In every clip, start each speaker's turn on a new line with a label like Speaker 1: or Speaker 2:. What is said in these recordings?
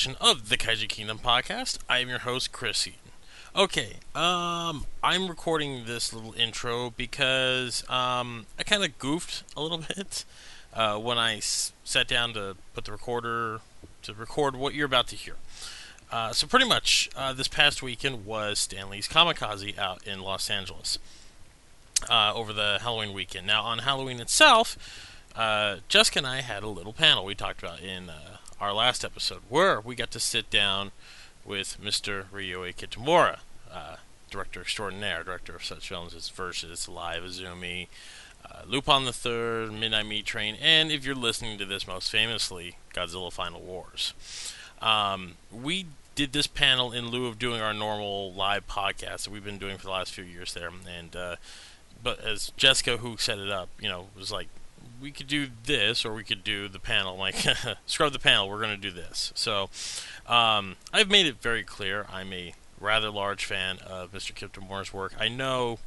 Speaker 1: Edition of the Kaiju Kingdom podcast. I am your host, Chris Eaton. Okay, um, I'm recording this little intro because um, I kind of goofed a little bit uh, when I s- sat down to put the recorder to record what you're about to hear. Uh, so pretty much, uh, this past weekend was Stan Lee's Comikaze out in Los Angeles uh, over the Halloween weekend. Now, on Halloween itself, uh, Jessica and I had a little panel we talked about in uh, our last episode where we got to sit down with Mr. Ryuhei Kitamura, uh, director extraordinaire, director of such films as Versus, Alive Azumi, uh, Lupin the Third, Midnight Meat Train, and if you're listening to this most famously, Godzilla Final Wars. Um, we did this panel in lieu of doing our normal live podcast that we've been doing for the last few years there, and uh, but as Jessica, who set it up, you know, was like, we could do this or we could do the panel. Like, scrub the panel. We're going to do this. So um, I've made it very clear. I'm a rather large fan of Mr. Kitamura's work. I know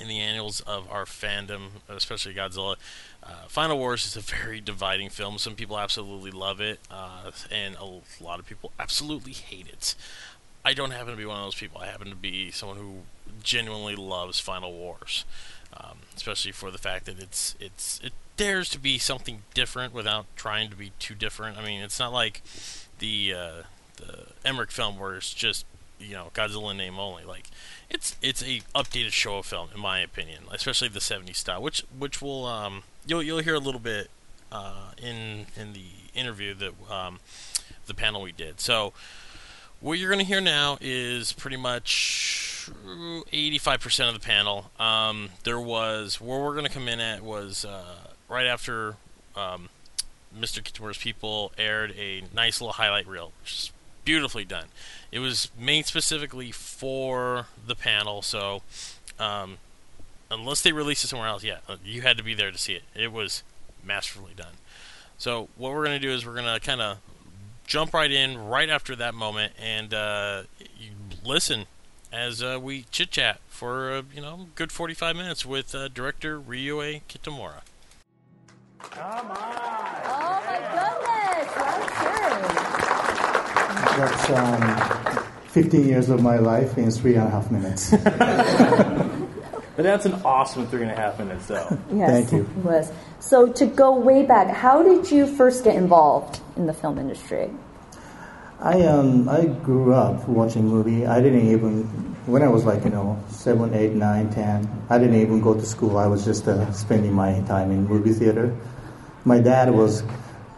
Speaker 1: in the annals of our fandom, especially Godzilla, uh, Final Wars is a very dividing film. Some people absolutely love it, uh, and a lot of people absolutely hate it. I don't happen to be one of those people. I happen to be someone who genuinely loves Final Wars um, especially for the fact that it's it's it dares to be something different without trying to be too different. I mean, it's not like the uh, the Emmerich film where it's just you know Godzilla name only. Like it's it's a updated Showa film in my opinion, especially the '70s style, which which will um, you'll you'll hear a little bit uh, in in the interview that um, the panel we did. So what you're going to hear now is pretty much 85% of the panel. Um, there was where we're going to come in at was uh, right after um, Mr. Kitamura's people aired a nice little highlight reel, which is beautifully done. It was made specifically for the panel, so um, unless they released it somewhere else, yeah, uh, you had to be there to see it. It was masterfully done. So what we're going to do is we're going to kind of jump right in right after that moment and uh, listen as uh, we chit chat for uh, you know good 45 minutes with uh, director Ryuhei Kitamura.
Speaker 2: Come on!
Speaker 3: Oh my goodness!
Speaker 2: That's um, 15 years of my life in three and a half minutes.
Speaker 4: But that's an awesome three and a half minutes, though.
Speaker 3: Yes,
Speaker 2: Thank you.
Speaker 3: it was. So to go way back, how did you first get involved in the film industry?
Speaker 2: I um I grew up watching movie. I didn't even when I was like you know seven, eight, nine, ten. I didn't even go to school. I was just uh, spending my time in movie theater. My dad was,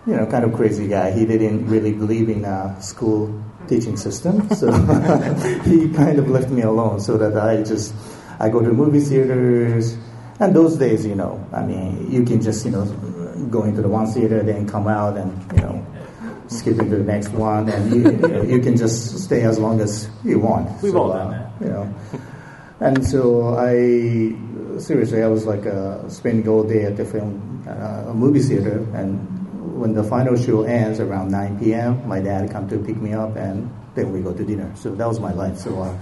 Speaker 2: you know, kind of crazy guy. He didn't really believe in uh, school teaching system, so he kind of left me alone so that I just I go to movie theaters. And those days, you know, I mean, you can just you know go into the one theater, then come out, and you know skip into the next one, and you, you, know, you can just stay as long as you want.
Speaker 4: We've
Speaker 2: So,
Speaker 4: all
Speaker 2: uh,
Speaker 4: done that.
Speaker 2: You know, and so I seriously, I was like uh, spending all day at the film uh, movie theater, and when the final show ends around 9 p.m., my dad come to pick me up, and then we go to dinner. So that was my life. So. Uh,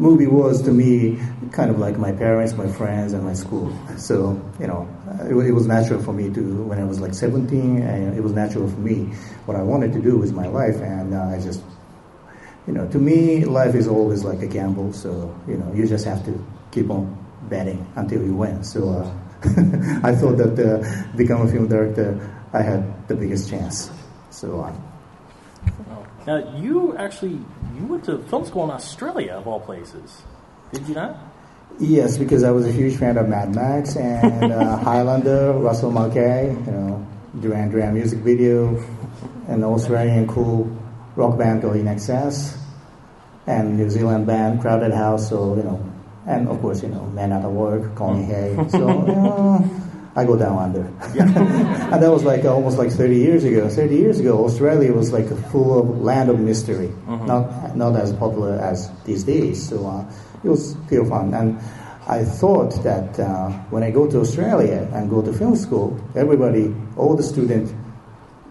Speaker 2: movie was to me kind of like my parents, my friends, and my school. So you know, it, it was natural for me to when I was like 17, and it was natural for me what I wanted to do with my life, and uh, I just, you know, to me, life is always like a gamble. So you know, you just have to keep on betting until you win. So uh, I thought that uh, become a film director, I had the biggest chance. So. Uh,
Speaker 4: Now, you actually you went to film school in Australia, of all places. Did you not?
Speaker 2: Yes, because I was a huge fan of Mad Max and uh, Highlander, Russell Mulcahy, you know, Duran Duran music video, and Australian cool rock band called INXS, and New Zealand band Crowded House. So you know, and of course you know, Men Out of Work, Colin Hay. So uh, I go down under. and that was like almost like 30 years ago. 30 years ago, Australia was like a full of land of mystery, not not as popular as these days. So uh, it was pure fun. And I thought that uh, when I go to Australia and go to film school, everybody, all the students,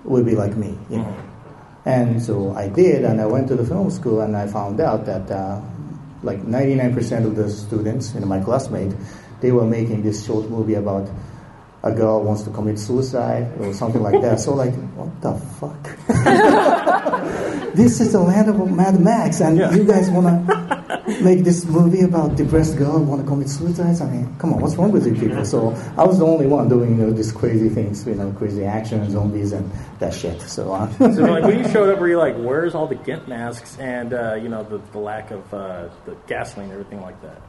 Speaker 2: will be like me, you know. And so I did, and I went to the film school, and I found out that uh, like 99% of the students, you know, my classmate, they were making this short movie about a girl wants to commit suicide or something like that. So like, what the fuck? this is the land of Mad Max, and
Speaker 1: Yeah.
Speaker 2: you guys want to make this movie about depressed girl want to commit suicide? I mean, come on, what's wrong with you people? So I was the only one doing you know these crazy things, you know, crazy action, zombies, and that shit. So. Uh,
Speaker 1: So like when you showed up, were you like, "Where's all the GIMP masks and uh, you know the, the lack of uh, the gasoline, and everything like that?"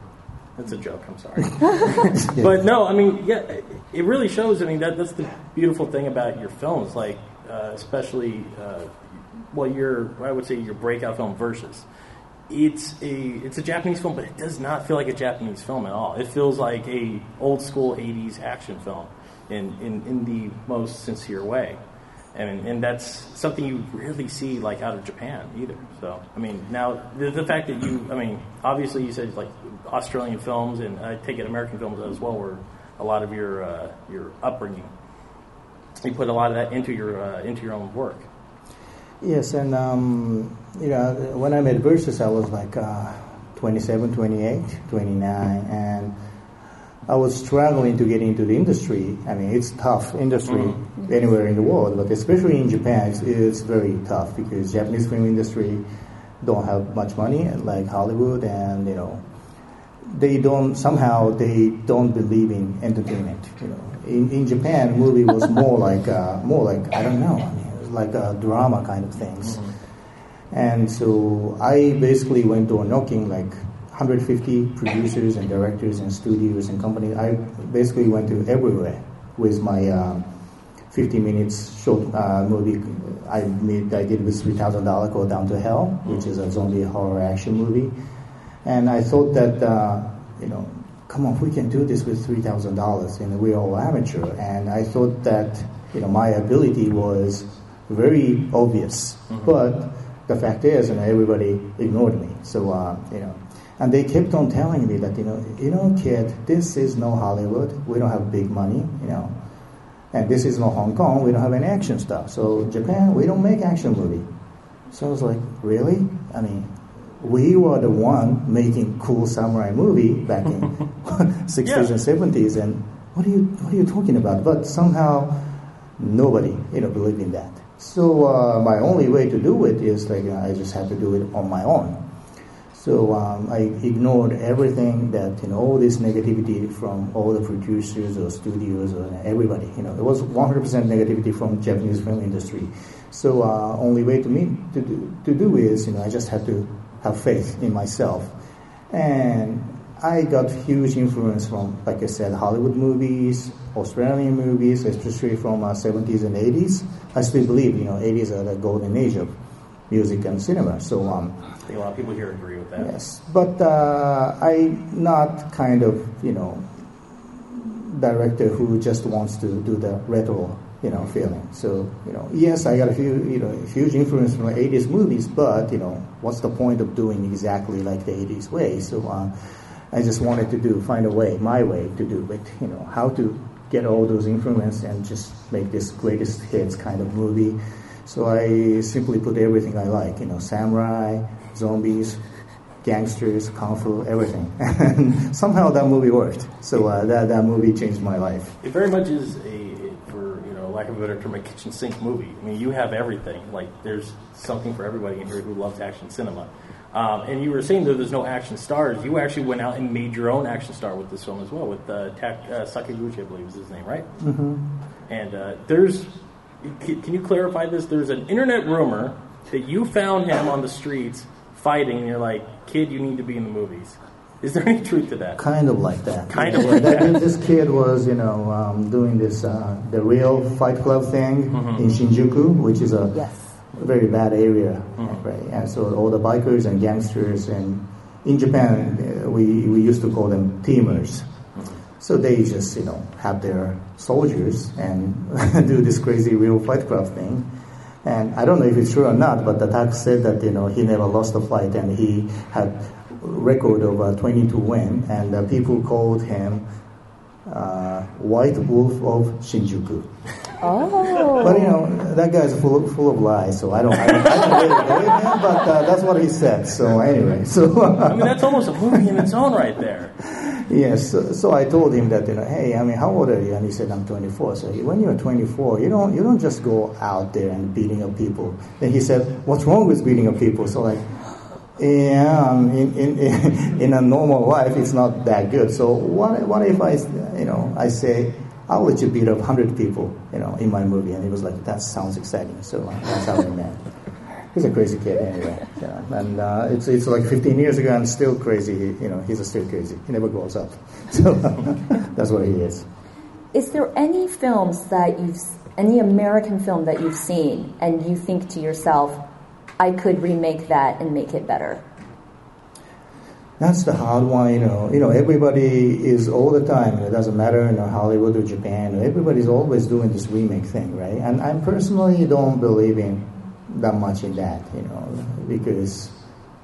Speaker 1: That's a joke. I'm sorry, but no, I mean, yeah, it- really shows. I mean, that that's the beautiful thing about your films, like uh, especially uh, well, your I would say your breakout film versus. It's a it's a Japanese film, but it does not feel like a Japanese film at all. It feels like a old school '80s action film in in, in the most sincere way and and that's something you rarely see like out of Japan either. So I mean, now the, the fact that you, I mean, obviously you said like Australian films and I take it American films as well were a lot of your uh, your upbringing. You put a lot of that into your uh, into your own work.
Speaker 2: Yes, and um, you know, when I made Versus, I was like uh, 27, 28, 29, and I was struggling to get into the industry. I mean, it's tough industry anywhere in the world, but especially in Japan, it's, it's very tough because Japanese film industry don't have much money like Hollywood, and you know, they don't somehow they don't believe in entertainment. You know, in, in Japan, movie was more like uh, more like I don't know. I mean, like a drama kind of things. And so I basically went door knocking like 150 producers and directors and studios and companies. I basically went to everywhere with my um, 50 minutes short uh, movie. I made I did with $3,000 called Down to Hell, which is a zombie horror action movie. And I thought that, uh, you know, come on, we can do this with $3,000 and we're all amateur. And I thought that, you know, my ability was very obvious. But the fact is, you know, everybody ignored me. So, uh, you know, and they kept on telling me that, you know, you know, kid, this is no Hollywood. We don't have big money, you know. And this is no Hong Kong. We don't have any action stuff. So Japan, we don't make action movie. So I was like, really? I mean, we were the one making cool samurai movie back in 60s
Speaker 1: Yeah.
Speaker 2: and 70s, and what are you what are you talking about? But somehow nobody you know believed in that. So uh, my only way to do it is like uh, I just had to do it on my own. So um, I ignored everything that you know all this negativity from all the producers or studios or everybody. You know, it was 100% negativity from Japanese film industry. So uh, only way to me to do, to do is you know I just had to have faith in myself, and I got huge influence from like I said Hollywood movies, Australian movies, especially from uh, 70s and 80s. I still believe you know 80s are the golden age of music and cinema. So um,
Speaker 1: I think a lot of people here agree with that.
Speaker 2: Yes, but uh, I'm not kind of you know director who just wants to do the retro you know feeling. So you know, yes, I got a few you know huge influence from the '80s movies, but you know, what's the point of doing exactly like the '80s way? So uh, I just wanted to do find a way, my way to do it. You know, how to get all those influence and just make this greatest hits kind of movie. So I simply put everything I like, you know, samurai, zombies, gangsters, kung fu, everything. And somehow that movie worked. So uh, that, that movie changed my life.
Speaker 1: It very much is a, for you know, lack of a better term, a kitchen sink movie. I mean, you have everything. Like, there's something for everybody in here who loves action cinema. Um, and you were saying that there's no action stars. You actually went out and made your own action star with this film as well, with uh, Tak- uh, Sakaguchi, I believe is his name, right? Mm-hmm. And uh, there's, can can you clarify this? There's an internet rumor that you found him on the streets fighting, and you're like, kid, you need to be in the movies. Is there any truth to that?
Speaker 2: Kind of like that.
Speaker 1: Kind of
Speaker 2: Yeah,
Speaker 1: like that.
Speaker 2: This kid was, you know, um, doing this, uh, the real Fight Club thing
Speaker 1: Mm-hmm.
Speaker 2: in Shinjuku, which is a
Speaker 3: Yes.
Speaker 2: very bad area,
Speaker 1: Mm-hmm.
Speaker 2: right? And so all the bikers and gangsters, and in Japan, uh, we, we used to call them teamers. So they just, you know, have their soldiers and do this crazy real fight club thing. And I don't know if it's true or not, but the tax said that, you know, he never lost a fight and he had record of uh, 22 win. And uh, people called him uh, White Wolf of Shinjuku.
Speaker 3: Oh.
Speaker 2: But you know that guy's full of, full of lies, so I don't I don't, I don't really believe him. But uh, that's what he said. So anyway, so
Speaker 1: I mean, that's almost a movie in its own right there.
Speaker 2: yes, so, so I told him that you know, hey, I mean, how old are you? And he said, I'm 24. So when you're 24, you don't you don't just go out there and beating up people. And he said, what's wrong with beating up people? So like. Yeah, um, in, in in a normal life, it's not that good. So what what if I, you know, I say I'll let you beat up 100 people, you know, in my movie. And he was like, that sounds exciting. So uh, that's how we met. He's a crazy kid anyway. Yeah. And uh, it's, it's like 15 years ago and still crazy. He, you know, he's still crazy. He never grows up. So that's what he is.
Speaker 3: Is there any films that you've, any American film that you've seen and you think to yourself, I could remake that and make it better?
Speaker 2: That's the hard one, you know. You know, everybody is all the time. It doesn't matter, you know, Hollywood or Japan. Everybody's always doing this remake thing, right? And I personally don't believe in that much in that, you know, because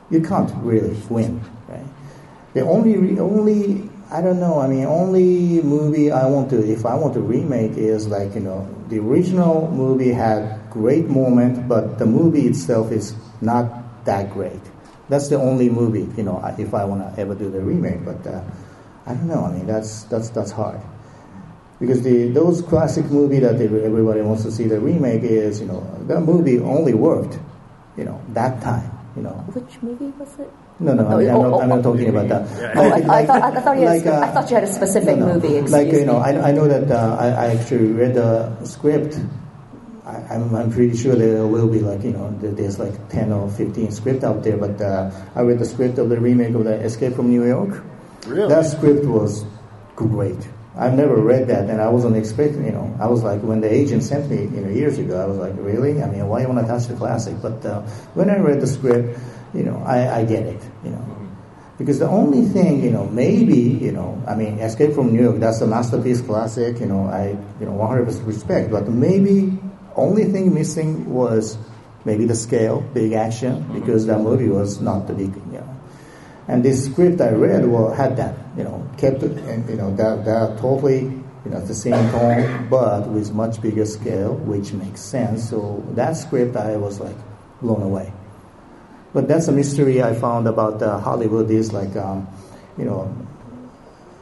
Speaker 2: you can't really win, right? The only, only, I don't know. I mean, only movie I want to, if I want to remake, is like you know, the original movie had great moment, but the movie itself is not that great that's the only movie, you know, if I want to ever do the remake. But uh, I don't know. I mean, that's that's that's hard because the those classic movie that everybody wants to see the remake is, you know, that movie only worked, you know, that time, you know.
Speaker 3: Which movie was it?
Speaker 2: No, no, I mean, I'm, not, I'm not talking about that.
Speaker 3: Oh, I, I, thought, I, thought you had, uh, I thought you had a specific
Speaker 2: no, no.
Speaker 3: movie.
Speaker 2: like you know. I, I know that uh, I, I actually read the script I, am I'm pretty sure there will be like, you know, there's like 10 or 15 script out there, but uh, I read the script of the remake of the Escape from New York.
Speaker 1: Really?
Speaker 2: That script was great. I've never read that, and I wasn't expecting, you know, I was like, when the agent sent me, you know, years ago, I was like, really? I mean, why you want to touch the classic? But uh, when I read the script, you know, I, I get it, you know. Because the only thing, you know, maybe, you know, I mean, Escape from New York, that's a masterpiece classic, you know, I, you know, 100% respect, but maybe only thing missing was maybe the scale, big action, because that movie was not the big. And this script I read well had that, you know, kept it, and you know that that totally, you know, the same tone, but with much bigger scale, which makes sense. So that script I was like blown away. But that's a mystery I found about uh, Hollywood is like, um, you know,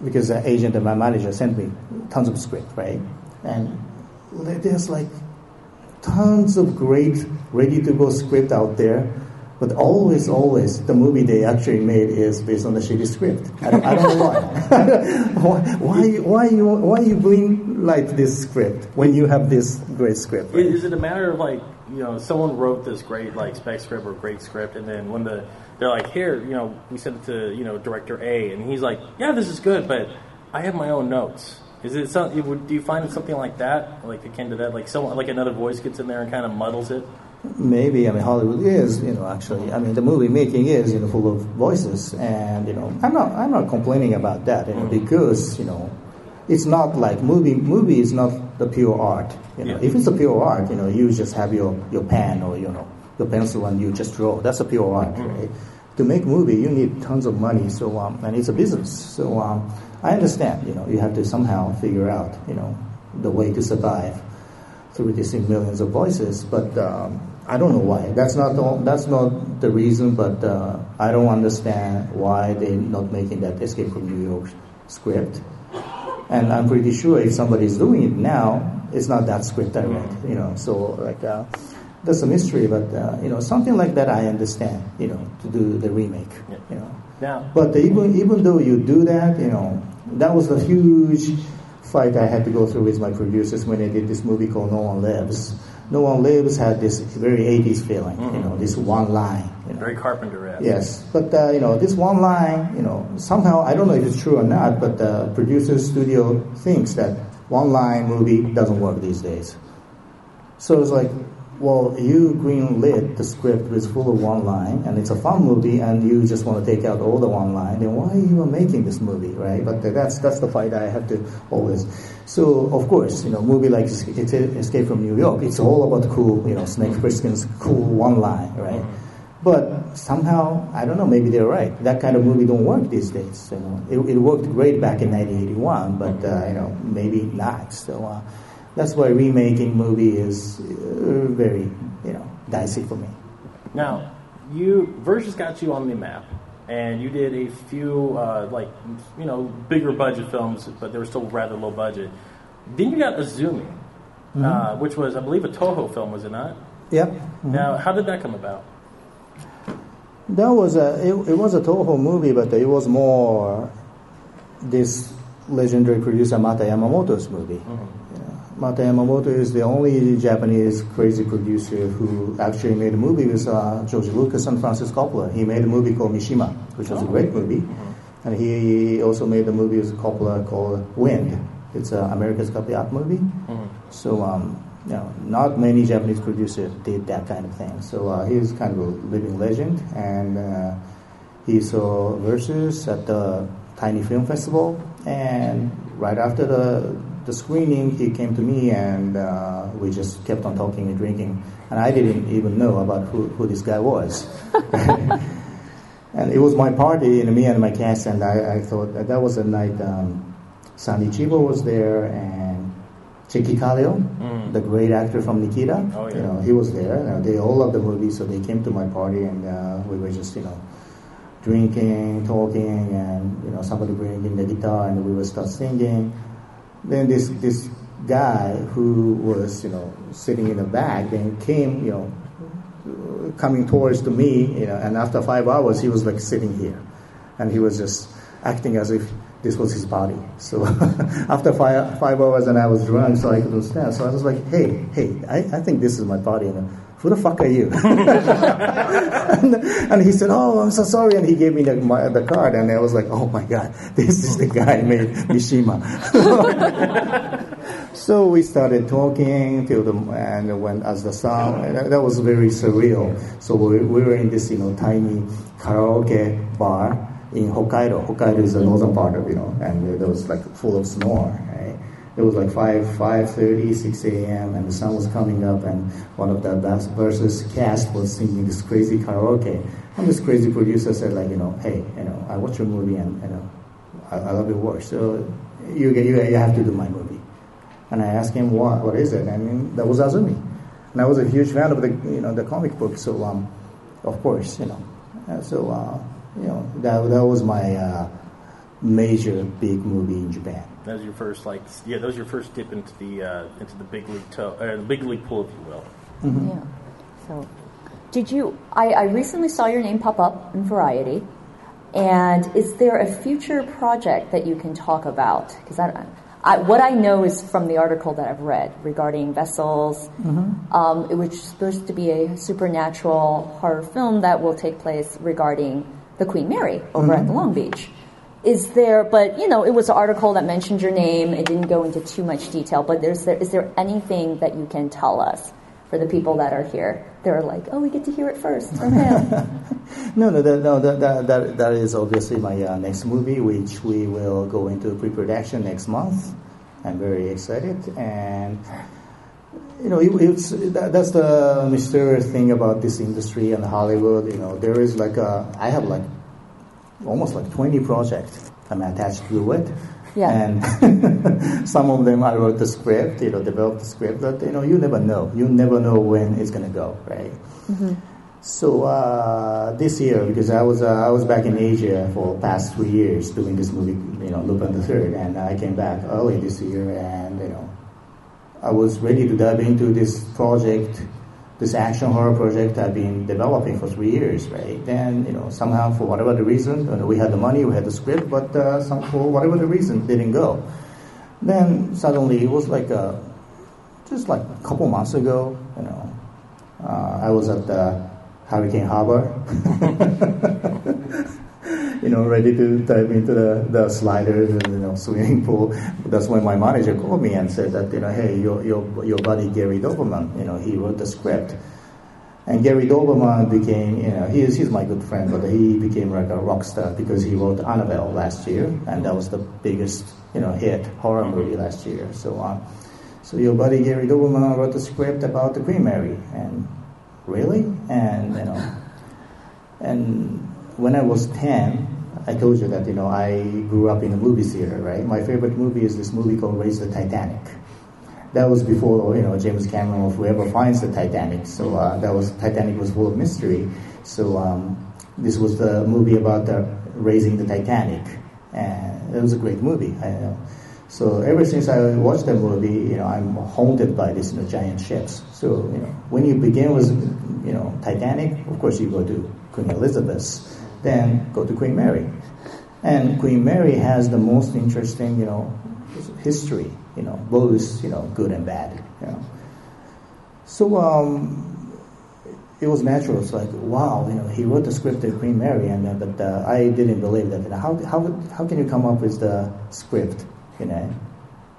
Speaker 2: because the agent and my manager sent me tons of script, right? And there's like tons of great ready to go script out there, but always, always the movie they actually made is based on the shitty script. I don't, I don't know why. why. Why, why, you, why you bring like this script when you have this great script? Right?
Speaker 1: Is it a matter of like you know someone wrote this great like spec script or great script, and then when the they're like here, you know, we sent it to you know director A, and he's like, yeah, this is good, but I have my own notes. Is it something? Do you find something like that, like akin to that, like someone, like another voice gets in there and kind of muddles it?
Speaker 2: Maybe I mean Hollywood is you know actually I mean the movie making is you know full of voices. And you know I'm not I'm not complaining about that you know because you know it's not like movie movie is not the pure art you know.
Speaker 1: Yeah.
Speaker 2: if it's a pure art you know you just have your your pen or you know your pencil and you just draw. That's a pure art right? To make movie you need tons of money so um, and it's a business. So um, I understand you know you have to somehow figure out you know the way to survive through these millions of voices but um, I don't know why that's not the, that's not the reason but uh, I don't understand why they're not making that Escape from New York script and I'm pretty sure if somebody's doing it now, it's not that script I read, you know. So like uh, that's a mystery, but uh, you know something like that I understand, you know, to do the remake,
Speaker 1: Yeah.
Speaker 2: you know.
Speaker 1: Now,
Speaker 2: But even even though you do that, you know, that was a huge fight I had to go through with my producers when I did this movie called No One Lives. No One Lives had this very 80s feeling, you know, this one line, you know.
Speaker 1: very Carpenter
Speaker 2: Yes, but uh, you know this one line, you know somehow I don't know if it's true or not, but the producer studio thinks that one line movie doesn't work these days. So it's like well, you greenlit the script with full of one line, and it's a fun movie, and you just want to take out all the one line, then why are you making this movie, right? But that's that's the fight I have to always. So of course, you know, movie like Escape from New York, it's all about cool, you know, Snake Plissken's cool one line, right? But somehow, I don't know, maybe they're right. That kind of movie don't work these days. You know, it, it worked great back in 1981, but uh, you know, maybe not. So. Uh, that's why remaking movie is uh, very you know dicey for me.
Speaker 1: Now, you Versus got you on the map, and you did a few uh, like you know bigger budget films, but they were still rather low budget. Then you got Azumi, mm-hmm. uh, which was I believe a Toho film, was it not?
Speaker 2: Yep. Mm-hmm.
Speaker 1: Now, how did that come about?
Speaker 2: That was a it, it was a Toho movie, but it was more this legendary producer Mata Yamamoto's movie. Mm-hmm Mata Yamamoto is the only Japanese crazy producer who actually made a movie with uh, George Lucas and Francis Coppola. He made a movie called Mishima, which was oh. a great movie. Mm-hmm. And he also made a movie with Coppola called Wind. It's uh, America's the Yacht movie. Mm-hmm. So, um, you know, not many Japanese producers did that kind of thing. So uh, he's kind of a living legend. And uh, he saw Versus at the Tiny Film Festival. And right after the the screening, he came to me and uh, we just kept on talking and drinking. And I didn't even know about who, who this guy was. and it was my party, and me and my cast, and I, I thought that, that was a night um, Sonny Chiba was there and Tchéky Karyo, mm. the great actor from Nikita. Oh, yeah. You know, he was there. You know, they all loved the movie, so they came to my party, and uh, we were just, you know, drinking, talking, and you know, somebody bringing the guitar, and we would start singing then this this guy who was you know sitting in the back then came you know coming towards to me you know and after five hours he was like sitting here. And he was just acting as if this was his body. So after five, five hours and i was drunk so i couldn't stand. So i was like hey hey i, I think this is my body and who the fuck are you? and, and, he said, oh, I'm so sorry. And he gave me the, my, the card. And I was like, oh my God, this is the guy made Mishima. so we started talking till the, and when, as the song, that was very surreal. So we, we were in this, you know, tiny karaoke bar in Hokkaido. Hokkaido is the northern part of, you know, and it was like full of snow it was like 5, 5.30, 6 a.m., and the sun was coming up, and one of the bass Versus cast was singing this crazy karaoke. And this crazy producer said, like, you know, hey, you know, I watch your movie, and, you know, I, I love your work, so you, you, you have to do my movie. And I asked him, what, what is it? And that was Azumi. And I was a huge fan of the, you know, the comic book, so, um, of course, you know. so, uh, you know, that, that was my uh, major big movie in Japan.
Speaker 1: That was your first, like, yeah, that was your first dip into the uh, into the big league toe, uh, the big league pool, if you will.
Speaker 3: Mm-hmm. Yeah. So, did you? I, I recently saw your name pop up in Variety, and is there a future project that you can talk about? Because I, I, what I know is from the article that I've read regarding Vessels. Mm-hmm. Um, it was supposed to be a supernatural horror film that will take place regarding the Queen Mary over mm-hmm. at the Long Beach is there, but you know, it was an article that mentioned your name. It didn't go into too much detail, but there's there, is there anything that you can tell us for the people that are here? They're like, oh, we get to hear it first
Speaker 2: no, no, that, no, that, that, that, that is obviously my uh, next movie, which we will go into pre-production next month. I'm very excited, and you know, it, it's that, that's the mysterious thing about this industry and Hollywood. You know, there is like a I have like almost like 20 projects I'm attached to it. Yeah. And some of them I wrote the script, you know, developed the script, but you know, you never know. You never know when it's gonna go, right? Mm-hmm. So uh, this year, because I was uh, I was back in Asia for past three years doing this movie, you know, Lupin the Third, and I came back early this year, and you know, I was ready to dive into this project this action horror project I've been developing for three years, right? Then, you know, somehow for whatever the reason, you know, we had the money, we had the script, but uh, some, for whatever the reason, didn't go. Then suddenly it was like a, just like a couple months ago, you know, uh, I was at the Hurricane Harbor. you know, ready to dive into the, the sliders and you know swimming pool. That's when my manager called me and said that you know, hey, your your your buddy Gary Dauberman, you know, he wrote the script. And Gary Dauberman became, you know, he's, he's my good friend, but he became like a rock star because he wrote Annabelle last year, and that was the biggest, you know, hit horror movie last year. So, um, so your buddy Gary Dauberman wrote a script about the Queen Mary, and really, and you know, and when I was ten, I told you that you know I grew up in a movie theater, right? My favorite movie is this movie called Raise the Titanic that was before you know James Cameron or whoever finds the Titanic. So uh, that was Titanic was full of mystery. So um, this was the movie about the raising the Titanic, and it was a great movie. So ever since I watched that movie, you know, I'm haunted by these you know, giant ships. So you know, when you begin with you know Titanic, of course you go to Queen Elizabeth, then go to Queen Mary, and Queen Mary has the most interesting you know history you know, both, you know, good and bad, you know. So um, it was natural. It's like, wow, you know, he wrote the script of Queen Mary, and uh, but uh, I didn't believe that. You know, how how how can you come up with the script? You know,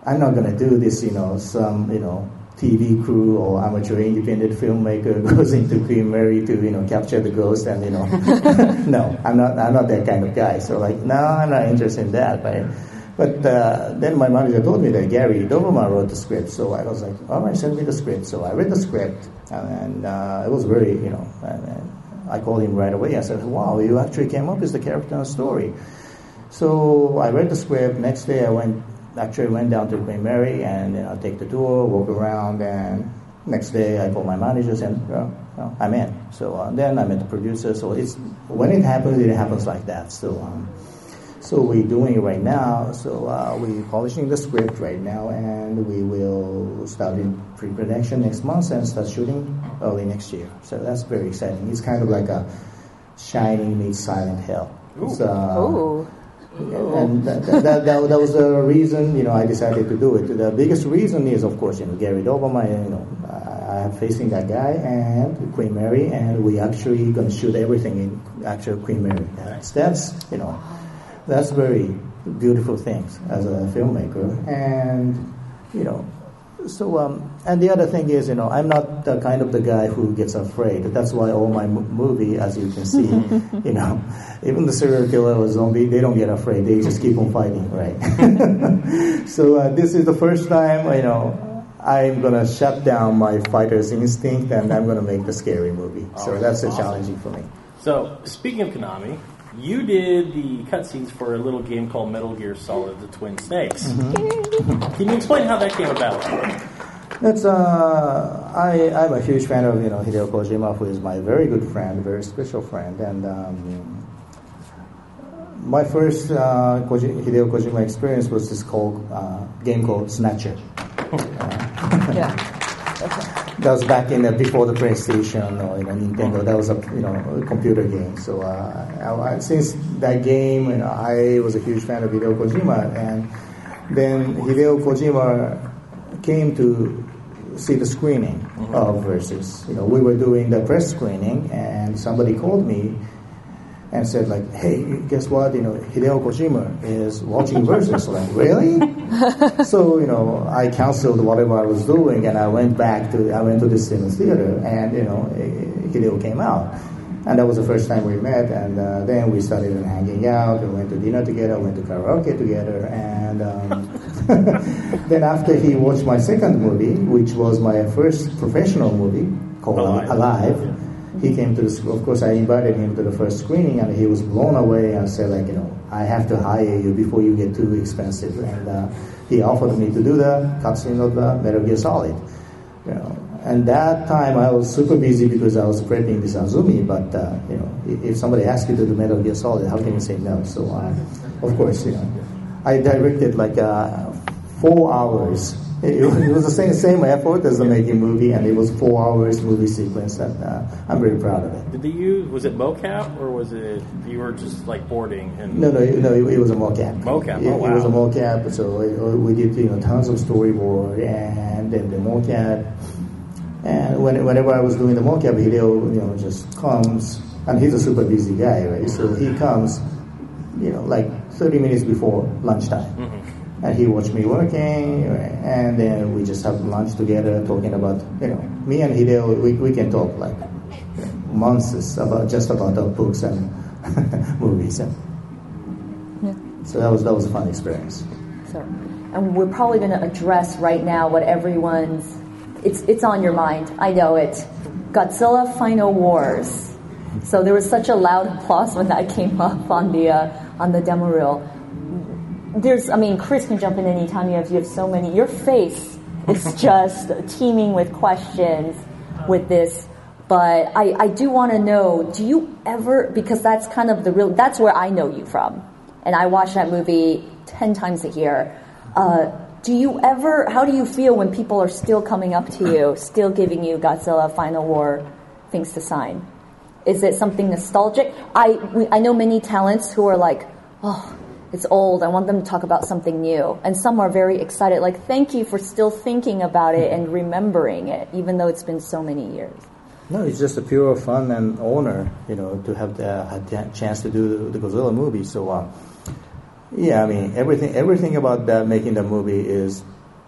Speaker 2: I'm not gonna do this. You know, some you know TV crew or amateur independent filmmaker goes into Queen Mary to you know capture the ghost and you know no I'm not I'm not that kind of guy so like no I'm not interested in that right but uh, then my manager told me that Gary Dauberman wrote the script, so I was like, all right, send me the script. So I read the script, and uh, it was very, you know, and, and I called him right away. I said, wow, you actually came up with the character and story. So I read the script. Next day, I went, actually went down to Queen Mary, and you know, take the tour, walk around, and next day I called my manager and uh, well, I'm in. So uh, then I met the producer. So it's when it happens, it happens like that. So. Um, so we're doing it right now. So uh, we're polishing the script right now, and we will start in pre-production next month and start shooting early next year. So that's very exciting. It's kind of like a Shining meets Silent Hill.
Speaker 3: Ooh. Ooh.
Speaker 2: And that, that, that, that, was the reason, you know, I decided to do it. The biggest reason is, of course, you know, Gary Dauberman, you know, I am facing that guy and Queen Mary, and we actually going to shoot everything in actual Queen Mary. That's, that's you know, that's very beautiful things as a filmmaker. And, you know, so, um, and the other thing is, you know, I'm not the kind of the guy who gets afraid. That's why all my movie, as you can see, you know, even the serial killer or zombie, they don't get afraid. They just keep on fighting, right? so uh, this is the first time, you know, I'm gonna shut down my fighter's instinct and I'm gonna make the scary movie. So that's awesome. challenging for me.
Speaker 1: So speaking of Konami, you did the cutscenes for a little game called Metal Gear Solid: The Twin Snakes. Mm-hmm. Can you explain how that came about?
Speaker 2: It's uh, I I'm a huge fan of you know Hideo Kojima, who is my very good friend, very special friend, and um, my first uh, Koji, Hideo Kojima experience was this called uh, game called Snatcher.
Speaker 3: yeah
Speaker 2: that was back in the, before the PlayStation or you know, Nintendo. That was a you know a computer game. So uh, I, since that game, you know, I was a huge fan of Hideo Kojima, and then Hideo Kojima came to see the screening mm-hmm. of Versus. You know, we were doing the press screening, and somebody called me and said like, "Hey, guess what? You know, Hideo Kojima is watching Versus." like, really? so you know, I canceled whatever I was doing, and I went back to I went to the cinema theater, and you know, Hideo came out. And that was the first time we met, and uh, then we started hanging out. We went to dinner together, went to karaoke together, and um, then after he watched my second movie, which was my first professional movie called Alive, Alive he came to the school. Of course, I invited him to the first screening, and he was blown away and said, like, you know, I have to hire you before you get too expensive. And uh, he offered me to do the cutscene of the Metal Gear Solid. You know, and that time I was super busy because I was prepping this Azumi. But uh, you know, if somebody asks you to do Metal Gear Solid, how can you say no? So, uh, of course, you know, I directed like uh, four hours it, it, was the same same effort as the making movie, and it was four hours movie sequence, and uh, I'm very proud of it.
Speaker 1: Did they use was it mocap or was it you were just like boarding? And
Speaker 2: no, no, no, it, it was a mocap.
Speaker 1: Mocap.
Speaker 2: It,
Speaker 1: oh, wow.
Speaker 2: it was a mocap. So uh, uh, we did you know tons of storyboard and then the mocap. And when, whenever I was doing the mocap, Hideo, you know, just comes, and he's a super busy guy, right? So he comes you know, like 30 minutes before lunchtime. Mm-hmm. And he watched me working, and then we just have lunch together, talking about, you know, me and Hideo, we, we can talk like months about just about our books and movies. And so that was that was a fun experience.
Speaker 3: So, and we're probably going to address right now what everyone's it's it's on your mind. I know it. Godzilla Final Wars. So there was such a loud applause when that came up on the uh, on the demo reel. There's, I mean, Chris can jump in anytime. You have you have so many. Your face is just teeming with questions with this. But I, I do want to know, do you ever, because that's kind of the real, that's where I know you from. And I watch that movie 10 times a year. Uh, do you ever, how do you feel when people are still coming up to you, still giving you Godzilla Final War things to sign? Is it something nostalgic? I, we, I know many talents who are like, oh, it's old. I want them to talk about something new. And some are very excited, like, thank you for still thinking about it and remembering it, even though it's been so many years.
Speaker 2: No, it's just a pure fun and honor, you know, to have the, had the chance to do the Godzilla movie. So, uh, yeah, I mean, everything everything about that making the movie is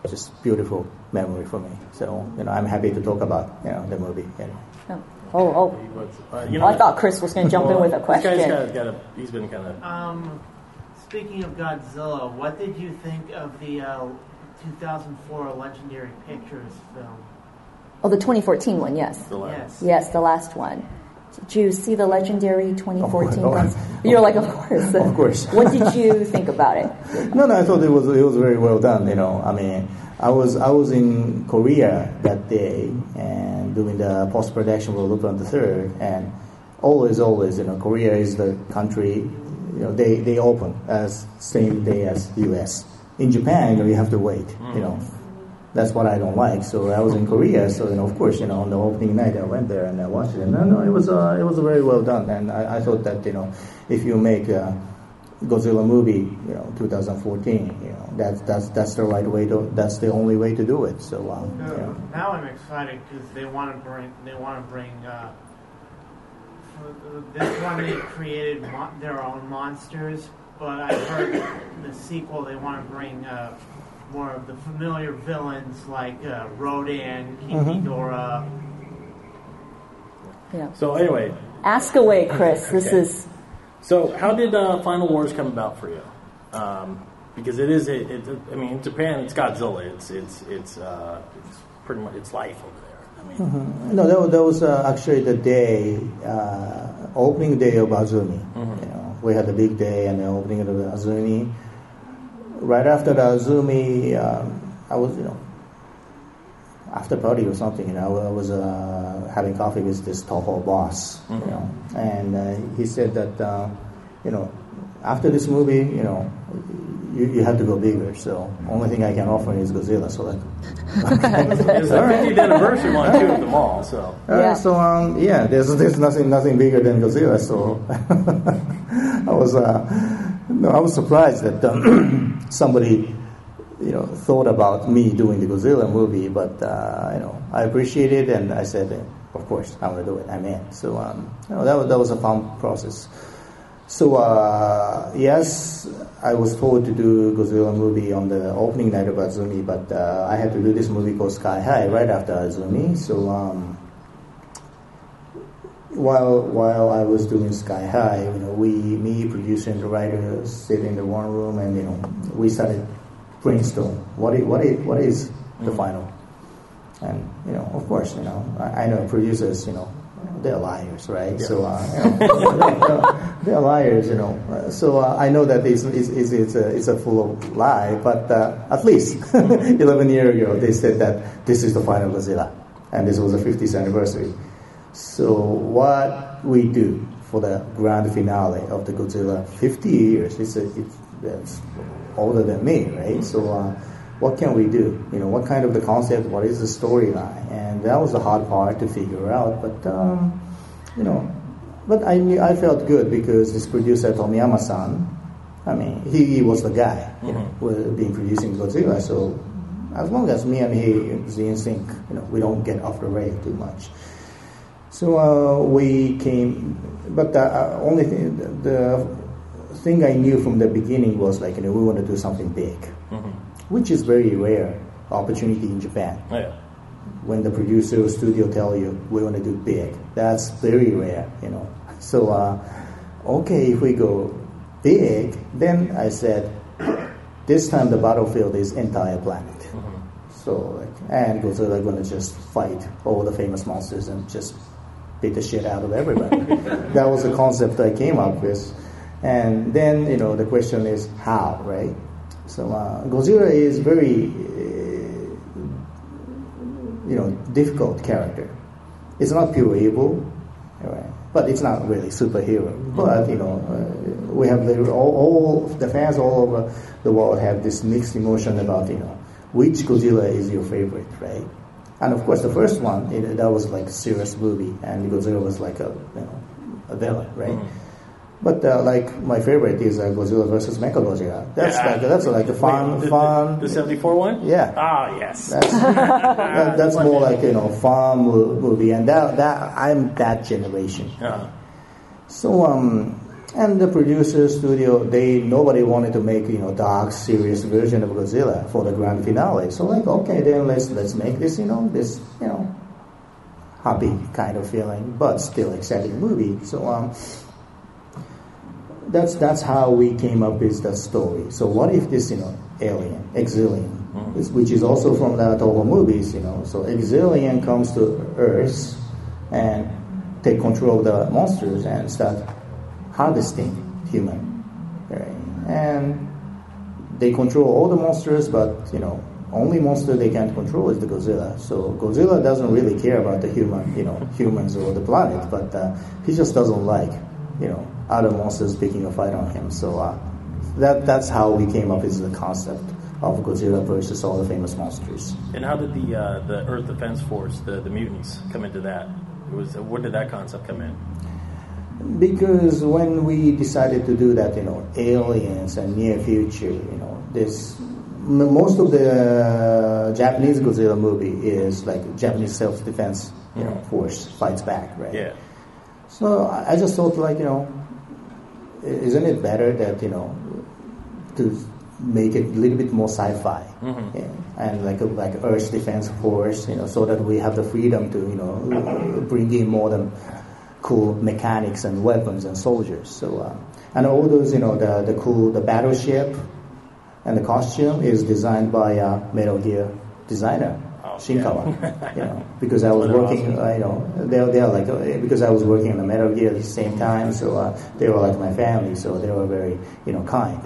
Speaker 2: just beautiful memory for me. So, you know, I'm happy to talk about you know the movie. You know.
Speaker 3: Oh, oh, oh.
Speaker 1: But, uh, you
Speaker 3: Oh, I thought Chris was going to jump in with a
Speaker 1: This
Speaker 3: question.
Speaker 1: guy's got, got a, he's been kind of.
Speaker 5: Um, speaking of Godzilla, what did you think of the uh, 2004 Legendary Pictures film?
Speaker 3: Oh, the 2014 one, yes.
Speaker 1: The last.
Speaker 5: Yes.
Speaker 3: Yes, the last one. Did you see the legendary 2014
Speaker 2: Oh,
Speaker 3: ones? You're like, of course.
Speaker 2: Of course.
Speaker 3: what did you think about it?
Speaker 2: No, no, I thought it was it was very well done. You know, I mean, I was I was in Korea that day and doing the post production for Lupin the Third, and always, always, you know, Korea is the country. You know, they they open as same day as U.S. In Japan, you know, you have to wait. You know, that's what I don't like. So I was in Korea, so you know, of course, you know, on the opening night, I went there and I watched it. And no, no, it was uh, it was very well done, and I, I thought that you know, if you make a Godzilla movie, you know, 2014, you know, that's that's that's the right way to that's the only way to do it. So um, you know.
Speaker 5: Now I'm excited because they want to bring they want to bring. Uh, for this one they created mo- their own monsters, but I've heard the sequel they want to bring uh, more of the familiar villains like uh, Rodan, King
Speaker 2: Mhm.
Speaker 5: Ghidorah.
Speaker 3: Yeah.
Speaker 1: So anyway,
Speaker 3: Ask away, Chris. This is
Speaker 1: so how did uh, Final Wars come about for you? Um, because it is, it, it, I mean, in Japan, it's Godzilla. It's it's it's uh, it's pretty much it's life over there. Mean,
Speaker 2: No, that was, that was uh, actually the day, uh, opening day of Azumi. You know, we had a big day and the opening of the Azumi. Right after the Azumi, um, I was, you know, after party or something, you know, I was uh, having coffee with this Toho boss, you know, and uh, he said that, uh, you know, after this movie, you know, you, you have to go bigger. So only thing I can offer is Godzilla. So like,
Speaker 1: it's the 50th anniversary one too at the mall. So
Speaker 2: Uh,
Speaker 3: Yeah.
Speaker 2: So um, yeah, there's there's nothing nothing bigger than Godzilla. So I was uh, no, I was surprised that um, somebody you know thought about me doing the Godzilla movie, but uh, you know I appreciate it, and I said, of course, I'm gonna do it. I'm in. So um, you know, that was that was a fun process. So uh, yes, I was told to do Godzilla movie on the opening night of Azumi, but uh, I had to do this movie called Sky High right after Azumi. So um, while while I was doing Sky High, you know, we, me, producer, and the writer sit in the one room, and you know, we started brainstorm. What is what is what is the final? And you know, of course, you know, I, I know producers, you know, they're liars, right? So uh, you know, they're, they're liars, you know. So uh, I know that it's, it's, it's, it's, a, it's a full of lie, but uh, at least 11 years ago they said that this is the final Godzilla, and this was the 50th anniversary. So what we do for the grand finale of the Godzilla, 50 years, it's, a, it's, it's older than me, right? So uh, what can we do? You know, what kind of the concept? What is the storyline? And that was the hard part to figure out. But um, you know, but I knew, I felt good because this producer Tomiyama-san, I mean, he, he was the guy, you know, who had been producing Godzilla. So as long as me and he is in sync, you know, we don't get off the rail too much. So uh, we came, but the uh, only thing, the thing I knew from the beginning was like, you know, we want to do something big, which is very rare opportunity in Japan.
Speaker 1: Yeah.
Speaker 2: When the producer or studio tell you we want to do big, that's very rare, you know. So, uh, okay, if we go big, then I said, this time the battlefield is entire planet. So, like, and Godzilla going to just fight all the famous monsters and just beat the shit out of everybody. that was the concept I came up with. And then, you know, the question is how, right? So, uh, Godzilla is very, uh, you know, difficult character. It's not pure evil, right? but it's not really superhero. But, you know, uh, we have the, all, all the fans all over the world have this mixed emotion about, you know, which Godzilla is your favorite, right? And of course, the first one it, that was like a serious movie, and Godzilla was like a you know a villain, right?
Speaker 1: Mm-hmm.
Speaker 2: But uh, like my favorite is uh, Godzilla versus Mechagodzilla. That's
Speaker 1: Yeah.
Speaker 2: like that's like a fun,
Speaker 1: Wait, the,
Speaker 2: fun.
Speaker 1: The, the 74 one?
Speaker 2: Yeah.
Speaker 1: Ah, yes.
Speaker 2: that's, that- that's more like you know fun movie, and that that I'm that generation.
Speaker 1: Uh-huh.
Speaker 2: So um, and the producer studio, they nobody wanted to make you know dark, serious version of Godzilla for the grand finale. So like, okay, then let's let's make this you know this you know happy kind of feeling, but still exciting movie. So um, that's that's how we came up with the story. So what if this you know alien, Xilien, is- which is also from the Toho movies, you know. So Xilien comes to Earth and take control of the monsters and start harvesting human, right? And they control all the monsters, but you know, only monster they can't control is the Godzilla. So Godzilla doesn't really care about the human, you know, humans or the planet, but uh, he just doesn't like, you know, other monsters picking a fight on him. So uh, that that's how we came up with the concept of Godzilla versus all the famous monsters.
Speaker 1: And how did the uh, the Earth Defense Force, the, the mutants, come into that? It was where did that concept come in?
Speaker 2: Because when we decided to do that, you know, aliens and near future, you know, this m- most of the Japanese Godzilla movie is like Japanese self defense, you know, force fights back, right?
Speaker 1: Yeah.
Speaker 2: So I just thought, like, you know, isn't it better that you know to make it a little bit more sci-fi? Yeah, and like a, like Earth Defense Force, you know, so that we have the freedom to you know bring in more than cool mechanics and weapons and soldiers. So uh, and all those you know the the cool the battleship and the costume is designed by uh, Metal Gear designer Shinkawa. you know, because I was working, uh, you know, they're, they're like, uh, because I was working on the Metal Gear at the same time, so uh, they were like my family, so they were very, you know, kind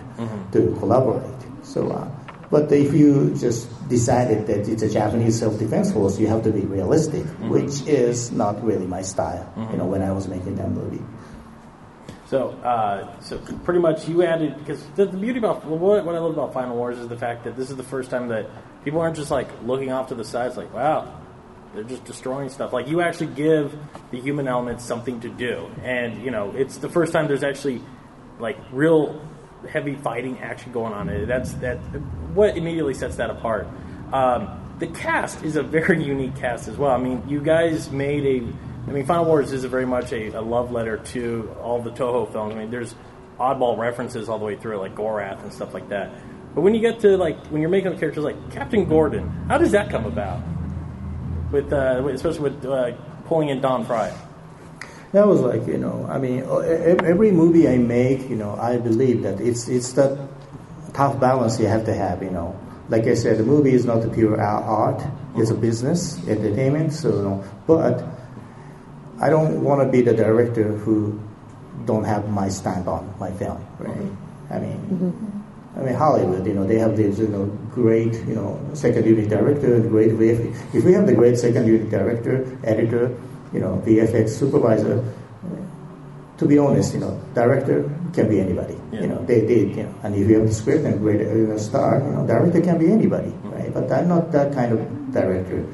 Speaker 2: to collaborate. So, uh, but if you just decided that it's a Japanese self-defense force, you have to be realistic, which is not really my style, you know, when I was making that movie.
Speaker 1: So, uh, so pretty much you added because the, the beauty about what, what I love about Final Wars is the fact that this is the first time that people aren't just like looking off to the sides, like wow, they're just destroying stuff. Like you actually give the human element something to do, and you know it's the first time there's actually like real heavy fighting action going on. That's that. What immediately sets that apart. Um, the cast is a very unique cast as well. I mean, you guys made a. I mean, Final Wars is very much a, a love letter to all the Toho films. I mean, there's oddball references all the way through, like Gorath and stuff like that. But when you get to like when you're making characters like Captain Gordon, how does that come about? With uh, especially with uh, pulling in Don Frye.
Speaker 2: That was like you know, I mean, e- every movie I make, you know, I believe that it's it's that tough balance you have to have. You know, like I said, the movie is not a pure art; it's a business, entertainment. So, you know, but I don't want to be the director who don't have my stamp on my film, right? I mean. I mean Hollywood, you know, they have these, you know, great, you know, second unit director, great VFX. If we have the great second unit director, editor, you know, VFX supervisor, to be honest, you know, director can be anybody.
Speaker 1: Yeah.
Speaker 2: You know, they did, you know, and if you have the script and great you know, star, you know, director can be anybody, mm-hmm. right? But I'm not that kind of director.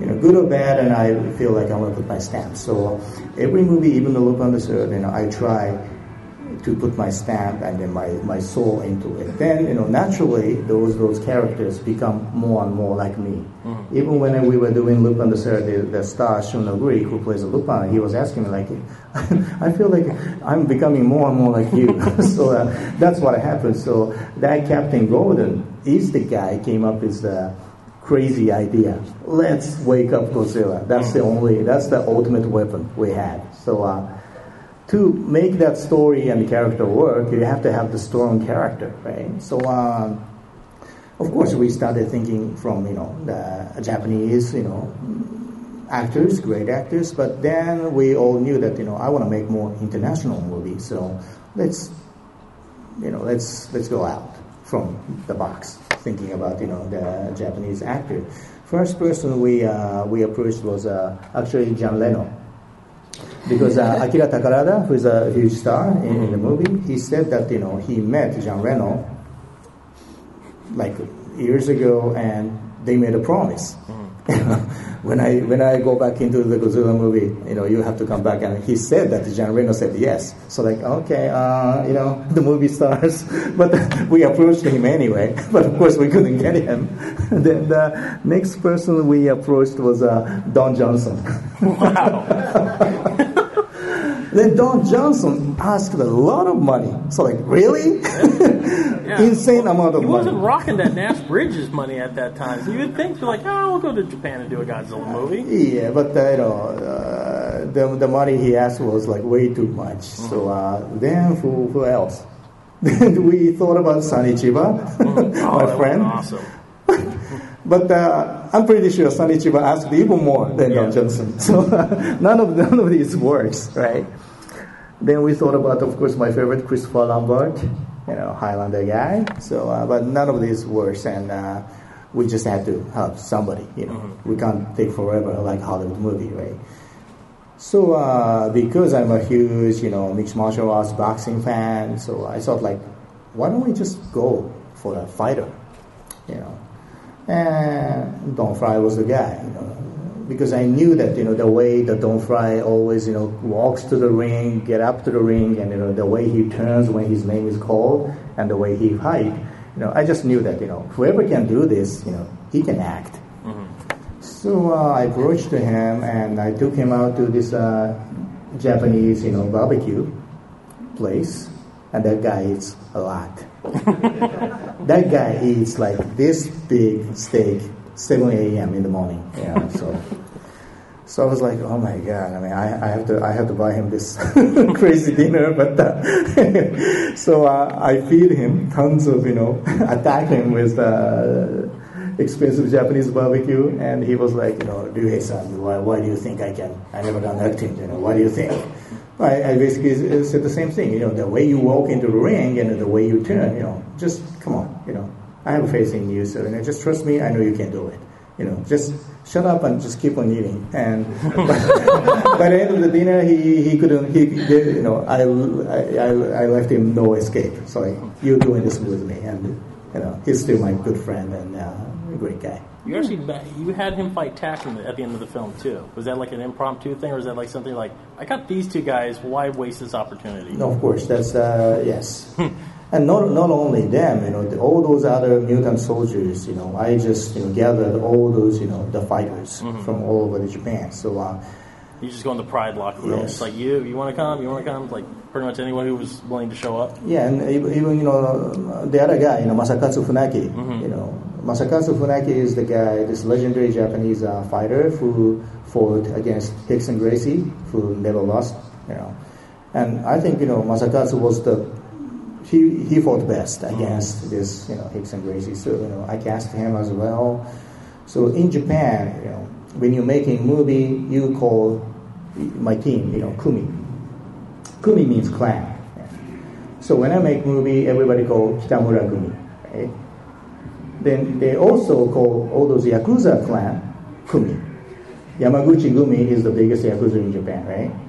Speaker 2: You know, good or bad, and I feel like I want to put my stamp. So every movie, even the Look on the Earth, you know, I try to put my stamp and then my, my soul into it. Then, you know, naturally, those those characters become more and more like me. Mm-hmm. Even when we were doing Lupin the Third, the, the star Shun Oguri, who plays Lupin, he was asking me like, I feel like I'm becoming more and more like you. so uh, that's what happened. So that Captain Gordon is the guy came up with the crazy idea. Let's wake up Godzilla. That's the mm-hmm. only, that's the ultimate weapon we had. So. Uh, to make that story and character work, you have to have the strong character, right? So, um, of course, we started thinking from you know the Japanese, you know, actors, great actors, but then we all knew that you know I want to make more international movies, so let's you know let's let's go out from the box, thinking about you know the Japanese actor. First person we uh, we approached was uh, actually Jean Reno because uh, Akira Takarada, who is a huge star in, in, the movie, he said that you know he met Jean Reno like years ago, and they made a promise. When I when I go back into the Godzilla movie, you know, you have to come back. And he said that Jean Reno said yes. So like, okay, uh, you know, the movie stars. but we approached him anyway. But of course, we couldn't get him. then the next person we approached was uh, Don Johnson. Wow. Then Don Johnson asked a lot of money. So like, really? Yeah. Insane
Speaker 1: well,
Speaker 2: amount of
Speaker 1: he
Speaker 2: money.
Speaker 1: He wasn't rocking that Nash Bridges money at that time. So you would think, like, oh, we'll go to Japan and do a Godzilla movie.
Speaker 2: Yeah, but uh, you know, uh, the the money he asked was like way too much. Mm-hmm. So uh, then who who else? Then we thought about Sonny Chiba,
Speaker 1: mm-hmm. oh,
Speaker 2: my friend.
Speaker 1: Awesome.
Speaker 2: But uh, I'm pretty sure Sonny Chiba asked even more than yeah. Don Johnson. So none of none of these works, right? Then we thought about, of course, my favorite Christopher Lambert, you know, Highlander guy. So, uh, but none of these works, and uh, we just had to help somebody. You know, mm-hmm. we can't take forever like Hollywood movie, right? So, uh, because I'm a huge, you know, mixed martial arts boxing fan, so I thought like, why don't we just go for a fighter, you know? And Don Frye was the guy, you know because I knew that you know the way that Don Frye always you know walks to the ring, get up to the ring, and you know the way he turns when his name is called, and the way he fight. You know, I just knew that you know whoever can do this, you know, he can act. Mm-hmm. So uh, I approached to him and I took him out to this uh, Japanese, you know, barbecue place, and that guy eats a lot. that guy eats like this big steak 7 a.m. in the morning. Yeah, so so I was like, oh my god! I mean, I, I have to I have to buy him this crazy dinner, but uh, so uh, I feed him tons of you know attack him with uh, expensive Japanese barbecue, and he was like, you know, do hey son, why, why do you think I can? I never done acting, you know. What do you think? I, I basically said the same thing. You know, the way you walk into the ring and the way you turn, you know, just come on, you know I have faith in you, so you know, just trust me. I know you can do it. You know, just shut up and just keep on eating. And by the end of the dinner, he, he couldn't. He, you know, I, I I left him no escape. So like, you're doing this with me, and you know, he's still my good friend and uh, a great guy.
Speaker 1: You actually you had him fight Tak at the end of the film too. Was that like an impromptu thing, or was that like something like I got these two guys? Why waste this opportunity?
Speaker 2: No, of course. That's uh, yes. And not, not only them, you know, the, all those other mutant soldiers, you know, I just, you know, gathered all those, you know, the fighters mm-hmm. from all over Japan. So, uh,
Speaker 1: you just go in the pride locker room. Yes. It's like you, you want to come, you want to come. Like pretty much anyone who was willing to show up.
Speaker 2: Yeah, and even you know the other guy, you know Masakatsu Funaki. Mm-hmm. You know Masakatsu Funaki is the guy, this legendary Japanese uh, fighter who fought against Rickson Gracie, who never lost. You know, and I think you know Masakatsu was the he, he fought best against this, you know, Rickson Gracie. So, you know, I cast him as well. So in Japan, you know, when you're making movie, you call my team, you know, Kumi. Kumi means clan. So when I make movie, everybody call Kitamura Gumi, right? Then they also call all those Yakuza clan Kumi. Yamaguchi Gumi is the biggest Yakuza in Japan, right?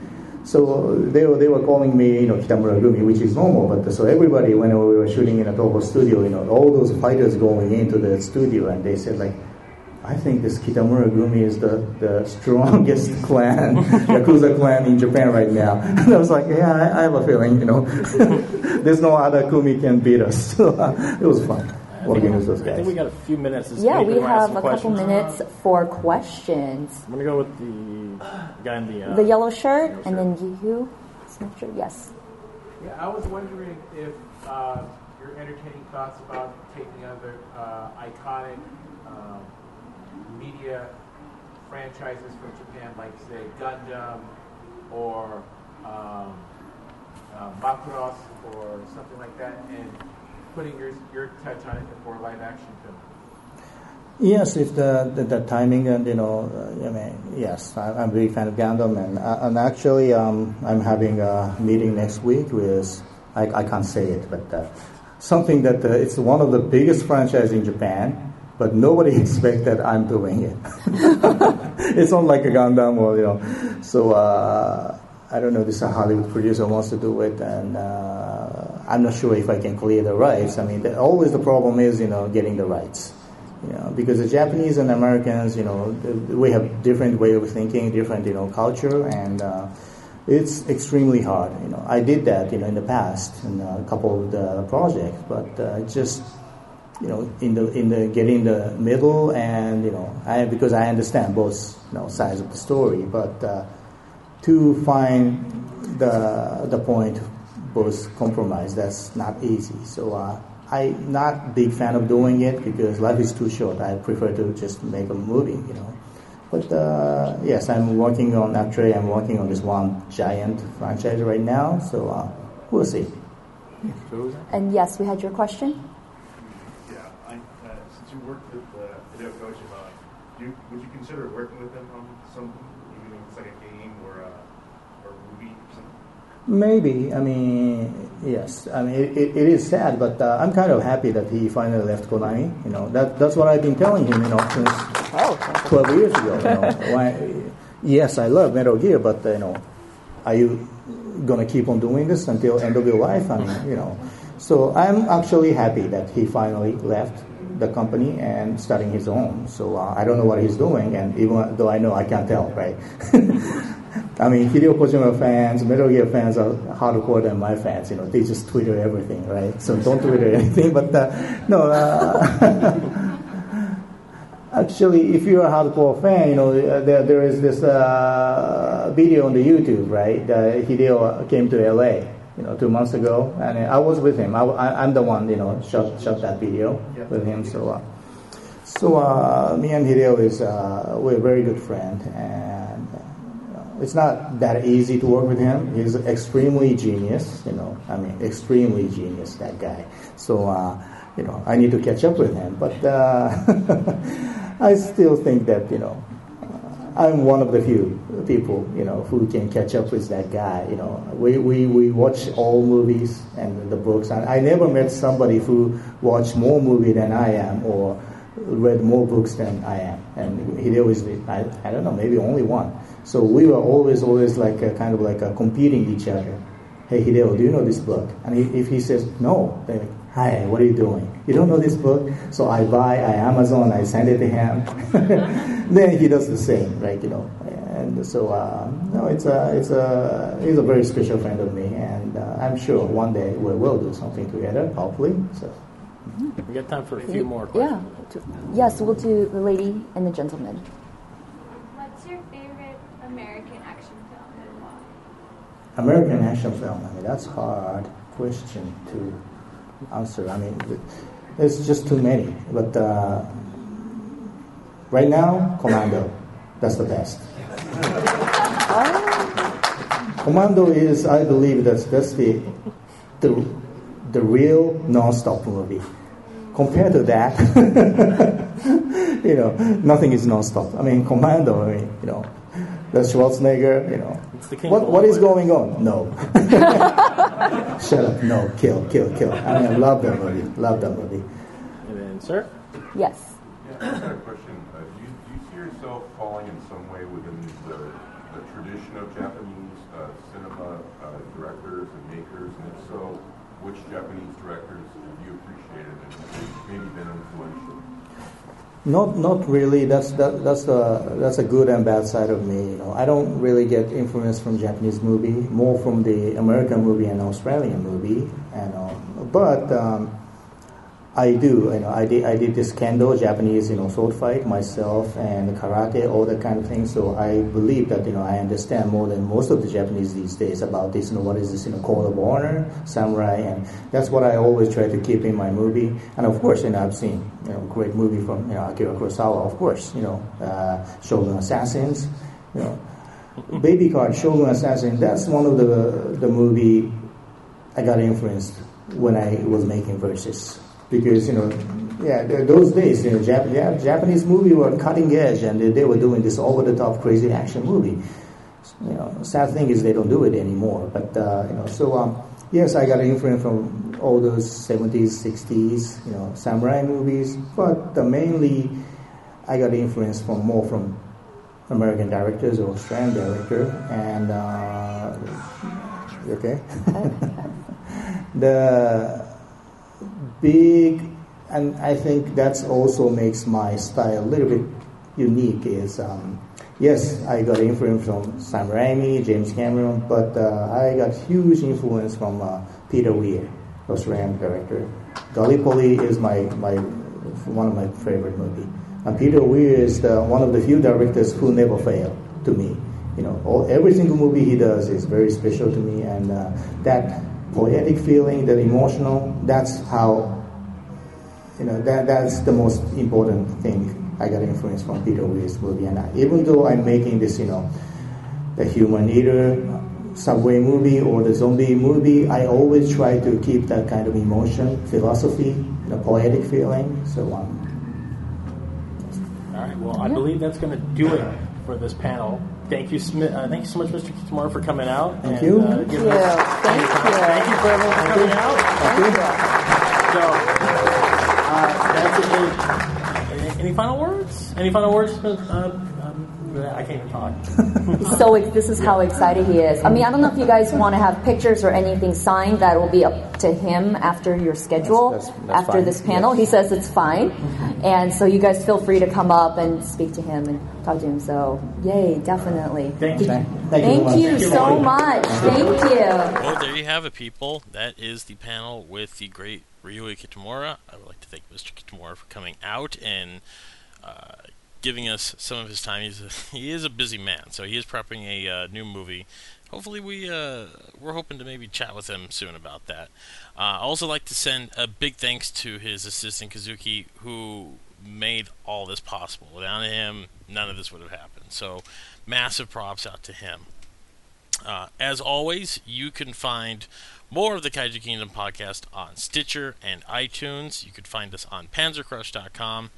Speaker 2: So they were, they were calling me, you know, Kitamura Gumi, which is normal. But so everybody, when we were shooting in a Toho studio, you know, all those fighters going into the studio, and they said like, I think this Kitamura Gumi is the, the strongest clan, Yakuza clan in Japan right now. And I was like, yeah, I, I have a feeling, you know, there's no other Kumi can beat us. So uh, it was fun working with those
Speaker 1: I
Speaker 2: guys.
Speaker 1: think we got a few minutes. to
Speaker 3: Yeah, we
Speaker 1: We're gonna ask
Speaker 3: have
Speaker 1: some
Speaker 3: a couple minutes for questions.
Speaker 1: I'm gonna go with the guy in the uh,
Speaker 3: The yellow shirt,
Speaker 1: yellow
Speaker 3: and
Speaker 1: shirt.
Speaker 3: then you, Snapchat. Yes.
Speaker 6: Yeah, I was wondering if uh, your entertaining thoughts about taking other uh, iconic um, media franchises from Japan, like say Gundam or um, uh, Macross or something like that, and putting your your it for live action film.
Speaker 2: Yes, if the, the, the timing and you know, I mean, yes, I, I'm a big fan of Gundam, and and actually, um, I'm having a meeting next week with I, I can't say it, but uh, something that uh, it's one of the biggest franchise in Japan, but nobody expect that I'm doing it. it's not like a Gundam or you know, so uh, I don't know. This a Hollywood producer wants to do it, and uh, I'm not sure if I can clear the rights. I mean, the, always the problem is you know getting the rights you know, because the Japanese and Americans, you know, we have different way of thinking, different, you know, culture, and uh, it's extremely hard. You know, I did that, you know, in the past in a couple of the projects, but uh, just, you know, in the in the getting the middle, and you know, I because I understand both, you know, sides of the story, but uh, to find the the point both compromise, that's not easy. So. Uh, I'm not big fan of doing it because life is too short. I prefer to just make a movie, you know. But uh, yes, I'm working on actually I'm working on this one giant franchise right now. So uh, we'll see.
Speaker 3: And yes, we had your question.
Speaker 7: Yeah, I, uh, since you worked with uh, Hideo Kojima, do you, would you consider working with him on something, even if it's like a game or a, or a movie or something?
Speaker 2: Maybe. I mean, yes. I mean, it, it, it is sad, but uh, I'm kind of happy that he finally left Konami. You know, that that's what I've been telling him. You know, since
Speaker 3: Oh,
Speaker 2: 12 years ago. You know, Why, yes, I love Metal Gear, but you know, are you gonna keep on doing this until end of your life? I mean, you know. So I'm actually happy that he finally left the company and starting his own. So uh, I don't know what he's doing, and even though I know, I can't tell, right? I mean, Hideo Kojima fans, Metal Gear fans are hardcore than my fans. You know, they just Twitter everything, right? So don't Twitter anything. But uh, no, uh, actually, if you're a hardcore fan, you know, uh, there, there is this uh, video on the YouTube, right? Uh, Hideo came to LA, you know, two months ago, and I was with him. I, am the one, you know, shot shot that video with him. So, uh, so uh, me and Hideo is uh, we're a very good friend, and it's not that easy to work with him. He's extremely genius, you know. I mean, extremely genius that guy. So, uh, you know, I need to catch up with him, but uh, I still think that you know. I'm one of the few people, you know, who can catch up with that guy. You know, we, we, we watch all movies and the books, and I never met somebody who watched more movie than I am or read more books than I am. And Hideo is, I, I don't know, maybe only one. So we were always, always like a, kind of like a competing each other. Hey Hideo, do you know this book? And he, if he says no, then like, hi, what are you doing? You don't know this book? So I buy, I Amazon, I send it to him. then he does the same, right? You know. And so, uh, no, it's a, it's a, he's a very special friend of me, and uh, I'm sure one day we will do something together, hopefully. So.
Speaker 1: We got time for a few more
Speaker 3: Yeah. Yes, we'll do the lady and the gentleman.
Speaker 8: What's your favorite American action film and why?
Speaker 2: American action film. I mean, that's a hard question to answer. I mean, th- there's just too many. But uh, right now, Commando. That's the best. Commando is, I believe, that's that's the the the real non-stop movie. Compared to that, you know, nothing is non-stop. I mean, Commando. I mean, you know, the Schwarzenegger. You know,
Speaker 1: It's the king
Speaker 2: what what is going on? No. Shut up. No. Kill. Kill. Kill. I mean, I love that movie. Love that movie.
Speaker 1: And then, sir,
Speaker 3: Yes.
Speaker 9: Yeah, I've got a question. Uh, do, you, do you see yourself falling in some way within the, the tradition of Japanese uh, cinema uh, directors and makers? And if so, which Japanese directors have you appreciated and have maybe been influential?
Speaker 2: Not, not really. That's that, that's the that's a good and bad side of me. You know, I don't really get influence from Japanese movie, more from the American movie and Australian movie. And um, but um, I do. You know, I did I did this kendo Japanese you know sword fight myself and karate, all that kind of thing. So I believe that you know I understand more than most of the Japanese these days about this. You know, what is this? You know, code of honor, samurai, and that's what I always try to keep in my movie. And of course, you know, I've seen you know great movie from you know Akira Kurosawa. Of course, you know, uh, Shogun Assassins. You know, Baby Cart, Shogun Assassin. That's one of the the movie I got influenced when I was making Versus because you know, yeah, those days, you know, Jap- yeah, Japanese movie were cutting edge, and they, they were doing this over the top crazy action movie. You know, sad thing is they don't do it anymore. But uh, you know, so um, yes, I got influence from all those seventies, sixties, you know, samurai movies, but uh, mainly I got influence from more from American directors or Australian director, and uh, okay, the big, and I think that's also makes my style a little bit unique. Is um, yes, I got influence from Sam Raimi, James Cameron, but uh, I got huge influence from uh, Peter Weir, Australian director. Gallipoli is my, my one of my favorite movie. And Peter Weir is the, one of the few directors who never fail to me. You know, all, every single movie he does is very special to me, and uh, that poetic feeling, that emotional, that's how, you know, that, that's the most important thing I got influence from Peter Weir's movie. And I, even though I'm making this, you know, the human eater subway movie or the zombie movie, I always try to keep that kind of emotion, philosophy, the poetic feeling. So, um,
Speaker 10: all right. Well, I believe that's going to do it for this panel. Thank you, uh, thank you so much, Mr. Kitamura, for coming out.
Speaker 2: Thank
Speaker 10: and,
Speaker 2: you.
Speaker 10: Uh,
Speaker 3: Thank you.
Speaker 10: giving us-
Speaker 3: Thank you.
Speaker 10: Thank you for everyone for coming out.
Speaker 3: Thank you.
Speaker 10: So, uh, that's it. Any, any final words? Any final words? I can't even talk.
Speaker 3: So ex- this is how excited he is. I mean, I don't know if you guys want to have pictures or anything signed. That will be up to him after your schedule,
Speaker 2: That's- that's- that's
Speaker 3: after
Speaker 2: fine.
Speaker 3: this panel. He says it's fine, and so you guys feel free to come up and speak to him and talk to him. So, yay, definitely.
Speaker 10: Thank you.
Speaker 2: thank, thank you.
Speaker 3: Thank you
Speaker 2: very much.
Speaker 3: so much. Thank you.
Speaker 1: Well, there you have it, people. That is the panel with the great Ryuhei Kitamura. I would like to thank Mr. Kitamura for coming out and uh, giving us some of his time. He's a, he is a busy man, so he is prepping a uh, new movie. Hopefully, we uh, we're hoping to maybe chat with him soon about that. Uh, I also like to send a big thanks to his assistant Kazuki, who made all this possible. Without him, none of this would have happened. So, massive props out to him. Uh, as always, you can find more of the Kaiju Kingdom podcast on Stitcher and iTunes. You can find us on panzercrush.com.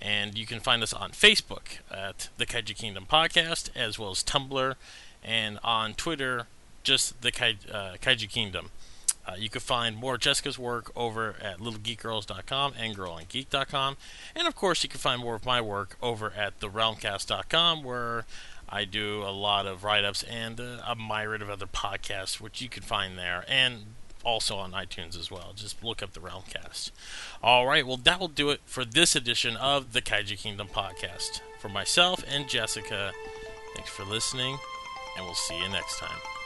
Speaker 1: And you can find us on Facebook at the Kaiju Kingdom podcast, as well as Tumblr, and on Twitter, just the Kai, uh, Kaiju Kingdom. Uh, you can find more Jessica's work over at littlegeekgirls.com and girlandgeek.com. And of course, you can find more of my work over at therealmcast.com, where I do a lot of write ups and uh, a myriad of other podcasts, which you can find there, and also on iTunes as well. Just look up the Realmcast. All right, well, that will do it for this edition of the Kaiju Kingdom podcast. For myself and Jessica, thanks for listening, and we'll see you next time.